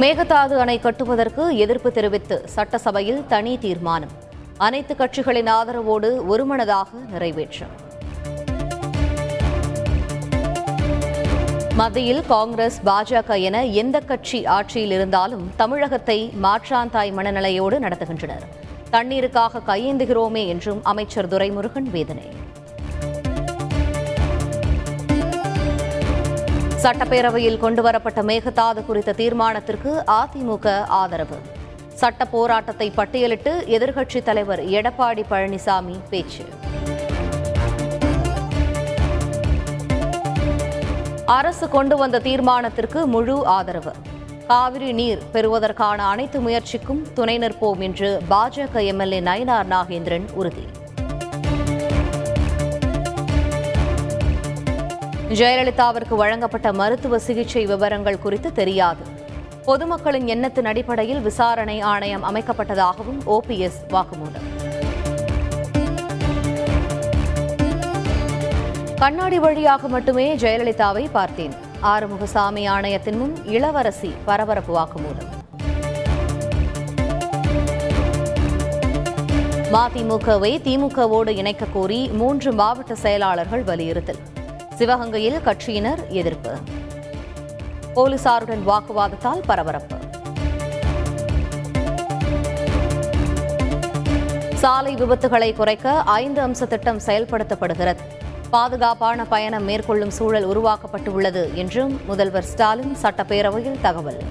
மேகதாது அணை கட்டுவதற்கு எதிர்ப்பு தெரிவித்து சட்டசபையில் தனி தீர்மானம். அனைத்து கட்சிகளின் ஆதரவோடு ஒருமனதாக நிறைவேற்றம். மத்தியில் காங்கிரஸ் பாஜக என எந்த கட்சி ஆட்சியில் இருந்தாலும் தமிழகத்தை மாற்றாந்தாய் மனநிலையோடு நடத்துகின்றனர். தண்ணீருக்காக கையேந்துகிறோமே என்றும் அமைச்சர் துரைமுருகன் வேதனை. சட்டப்பேரவையில் கொண்டுவரப்பட்ட மேகதாது குறித்த தீர்மானத்திற்கு அதிமுக ஆதரவு. சட்ட போராட்டத்தை பட்டியலிட்டு எதிர்க்கட்சித் தலைவர் எடப்பாடி பழனிசாமி பேச்சு. அரசு கொண்டு வந்த தீர்மானத்திற்கு முழு ஆதரவு. காவிரி நீர் பெறுவதற்கான அனைத்து முயற்சிக்கும் துணை நிற்போம் என்று பாஜக எம்எல்ஏ நயினார் நாகேந்திரன் உறுதி. ஜெயலலிதாவிற்கு வழங்கப்பட்ட மருத்துவ சிகிச்சை விவரங்கள் குறித்து தெரியாது. பொதுமக்களின் எண்ணத்தின் அடிப்படையில் விசாரணை ஆணையம் அமைக்கப்பட்டதாகவும் ஓபிஎஸ் வாக்குமூலம். கண்ணாடி வழியாக மட்டுமே ஜெயலலிதாவை பார்த்தேன். ஆறுமுகசாமி ஆணையத்தின் முன் இளவரசி பரபரப்பு வாக்குமூலம். மதிமுகவை திமுகவோடு இணைக்க கோரி மூன்று மாவட்ட செயலாளர்கள் வலியுறுத்தல். சிவகங்கையில் கட்சியினர் எதிர்ப்பு. போலீசாருடன் வாக்குவாதத்தால் பரபரப்பு. சாலை விபத்துகளை குறைக்க ஐந்து அம்ச திட்டம் செயல்படுத்தப்படுகிறது. பாதுகாப்பான பயணம் மேற்கொள்ளும் சூழல் உருவாக்கப்பட்டுள்ளது என்றும் முதல்வர் ஸ்டாலின் சட்டப்பேரவையில் தகவல்.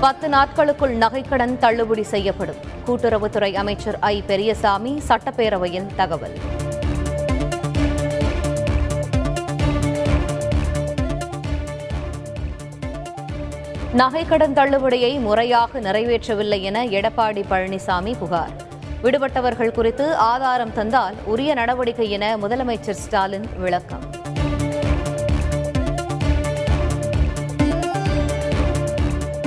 பத்து நாட்களுக்குள் நகைக்கடன் தள்ளுபடி செய்யப்படும். கூட்டுறவுத்துறை அமைச்சர் ஐ. பெரியசாமி சட்டப்பேரவையில் தகவல். நகைக்கடன் தள்ளுபடியை முறையாக நிறைவேற்றவில்லை என எடப்பாடி பழனிசாமி புகார். விடுபட்டவர்கள் குறித்து ஆதாரம் தந்தால் உரிய நடவடிக்கை என முதலமைச்சர் ஸ்டாலின் விளக்கம்.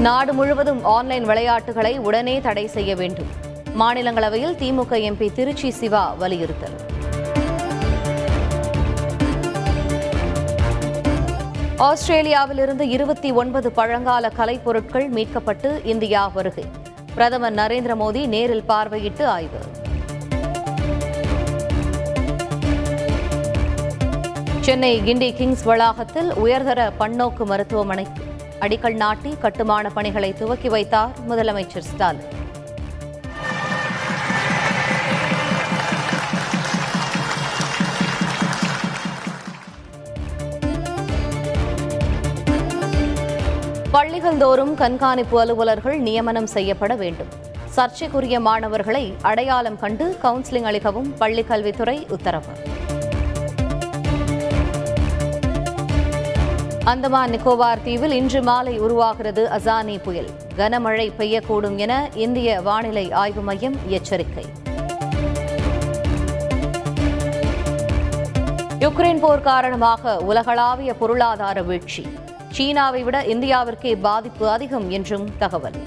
நாடு முழுவதும் ஆன்லைன் விளையாட்டுகளை உடனே தடை செய்ய வேண்டும். மாநிலங்களவையில் திமுக எம்பி திருச்சி சிவா வலியுறுத்தல். ஆஸ்திரேலியாவிலிருந்து இருபத்தி ஒன்பது பழங்கால கலைப்பொருட்கள் மீட்கப்பட்டு இந்தியா வருகை. பிரதமர் நரேந்திர மோடி நேரில் பார்வையிட்டு ஆய்வு. சென்னை கிண்டி கிங்ஸ் வளாகத்தில் உயர்தர பன்னோக்கு மருத்துவமனை அடிக்கல் நாட்டி கட்டுமான பணிகளை துவக்கி வைத்தார் முதலமைச்சர் ஸ்டாலின். பள்ளிகள் தோறும் கண்காணிப்பு அலுவலர்கள் நியமனம் செய்யப்பட வேண்டும். சர்ச்சைக்குரிய மாணவர்களை அடையாளம் கண்டு கவுன்சிலிங் அளிக்கவும் பள்ளிக்கல்வித்துறை உத்தரவு. அந்தமான் நிக்கோபார் தீவில் இன்று மாலை உருவாகிறது அசானி புயல். கனமழை பெய்யக்கூடும் என இந்திய வானிலை ஆய்வு மையம் எச்சரிக்கை. யுக்ரைன் போர் காரணமாக உலகளாவிய பொருளாதார வீழ்ச்சி. சீனாவை விட இந்தியாவிற்கே பாதிப்பு அதிகம் என்றும் தகவல்.